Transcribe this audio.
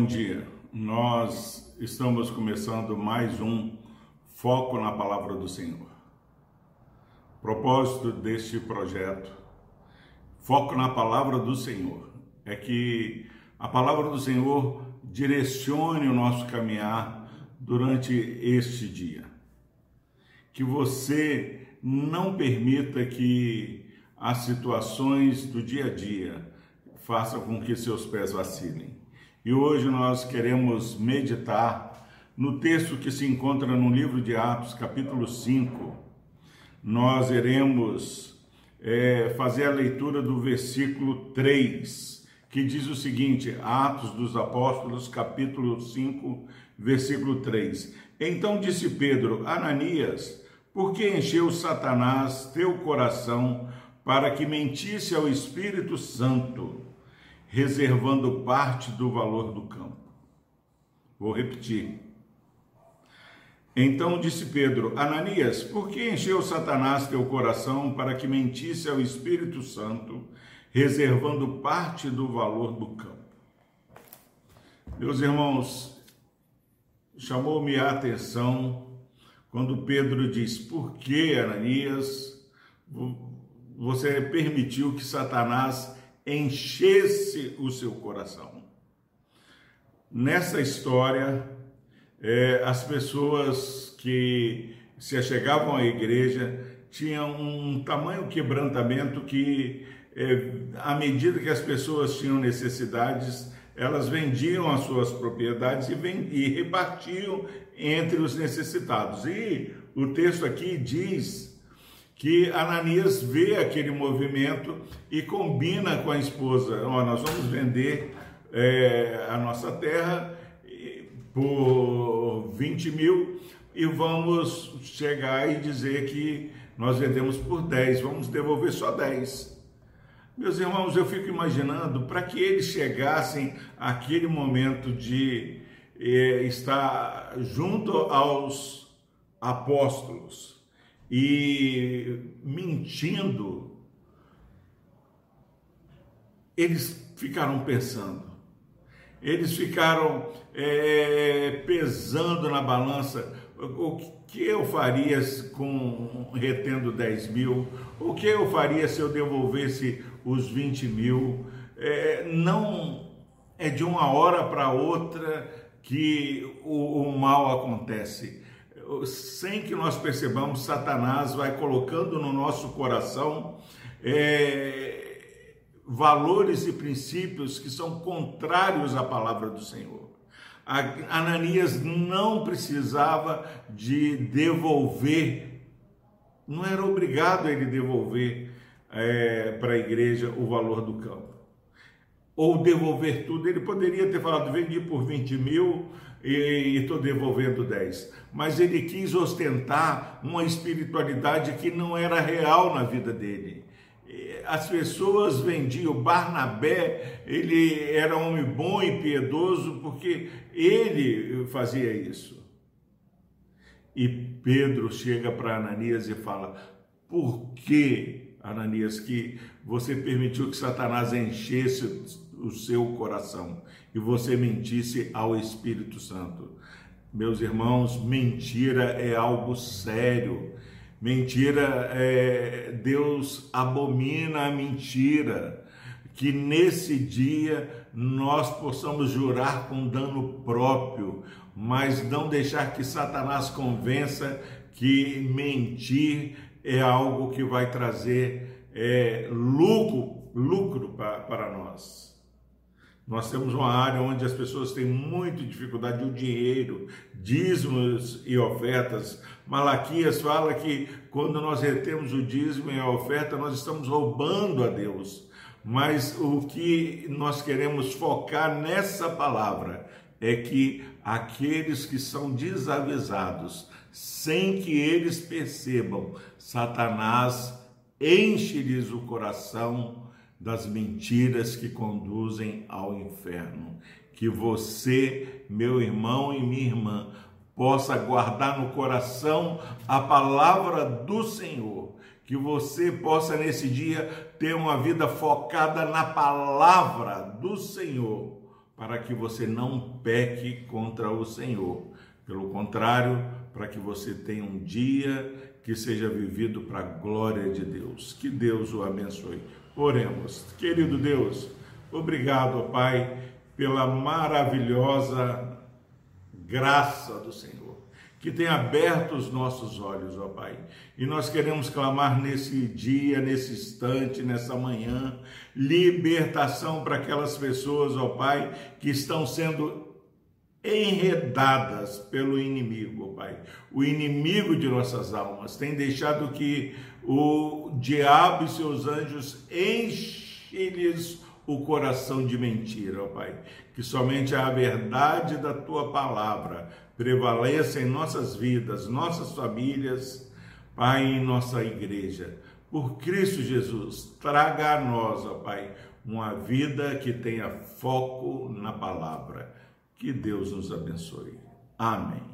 Bom dia. Nós estamos começando mais um Foco na Palavra do Senhor. Propósito deste projeto, Foco na Palavra do Senhor, é que a palavra do Senhor direcione o nosso caminhar durante este dia. Que você não permita que as situações do dia a dia façam com que seus pés vacilem e hoje nós queremos meditar no texto que se encontra no livro de Atos, capítulo 5. Nós iremos é, fazer a leitura do versículo 3, que diz o seguinte: Atos dos Apóstolos, capítulo 5, versículo 3. Então disse Pedro: Ananias, por que encheu Satanás teu coração para que mentisse ao Espírito Santo? Reservando parte do valor do campo. Vou repetir. Então disse Pedro: Ananias, por que encheu Satanás teu coração para que mentisse ao Espírito Santo, reservando parte do valor do campo? Meus irmãos, chamou-me a atenção quando Pedro diz: Por que, Ananias, você permitiu que Satanás enchesse o seu coração. Nessa história, é, as pessoas que se achegavam à igreja tinham um tamanho quebrantamento que, é, à medida que as pessoas tinham necessidades, elas vendiam as suas propriedades e, e repartiam entre os necessitados. E o texto aqui diz que Ananias vê aquele movimento e combina com a esposa: oh, nós vamos vender é, a nossa terra por 20 mil e vamos chegar e dizer que nós vendemos por 10, vamos devolver só 10. Meus irmãos, eu fico imaginando para que eles chegassem àquele momento de é, estar junto aos apóstolos e mentindo, eles ficaram pensando, eles ficaram é, pesando na balança. O que eu faria com retendo 10 mil, o que eu faria se eu devolvesse os 20 mil. É, não é de uma hora para outra que o, o mal acontece sem que nós percebamos, Satanás vai colocando no nosso coração é, valores e princípios que são contrários à palavra do Senhor. Ananias não precisava de devolver, não era obrigado ele devolver é, para a igreja o valor do campo. Ou devolver tudo, ele poderia ter falado: vendi por 20 mil, e estou devolvendo 10. Mas ele quis ostentar uma espiritualidade que não era real na vida dele. As pessoas vendiam Barnabé, ele era um homem bom e piedoso porque ele fazia isso. E Pedro chega para Ananias e fala: Por que, Ananias, que você permitiu que Satanás enchesse o seu coração e você mentisse ao Espírito Santo. Meus irmãos, mentira é algo sério. Mentira é Deus abomina a mentira. Que nesse dia nós possamos jurar com dano próprio, mas não deixar que Satanás convença que mentir é algo que vai trazer é, lucro, lucro para, para nós. Nós temos uma área onde as pessoas têm muita dificuldade, o dinheiro, dízimos e ofertas. Malaquias fala que quando nós retemos o dízimo e a oferta, nós estamos roubando a Deus. Mas o que nós queremos focar nessa palavra é que aqueles que são desavisados, sem que eles percebam, Satanás enche-lhes o coração das mentiras que conduzem ao inferno. Que você, meu irmão e minha irmã, possa guardar no coração a palavra do Senhor. Que você possa nesse dia ter uma vida focada na palavra do Senhor para que você não peque contra o Senhor. Pelo contrário, para que você tenha um dia que seja vivido para a glória de Deus. Que Deus o abençoe. Oremos. Querido Deus, obrigado, Pai, pela maravilhosa graça do Senhor que tem aberto os nossos olhos, ó Pai. E nós queremos clamar nesse dia, nesse instante, nessa manhã, libertação para aquelas pessoas, ó Pai, que estão sendo enredadas pelo inimigo, ó Pai. O inimigo de nossas almas tem deixado que o diabo e seus anjos enchem-lhes o coração de mentira, ó Pai. Que somente a verdade da tua palavra prevaleça em nossas vidas, nossas famílias, Pai, em nossa igreja. Por Cristo Jesus, traga a nós, ó Pai, uma vida que tenha foco na palavra. Que Deus nos abençoe. Amém.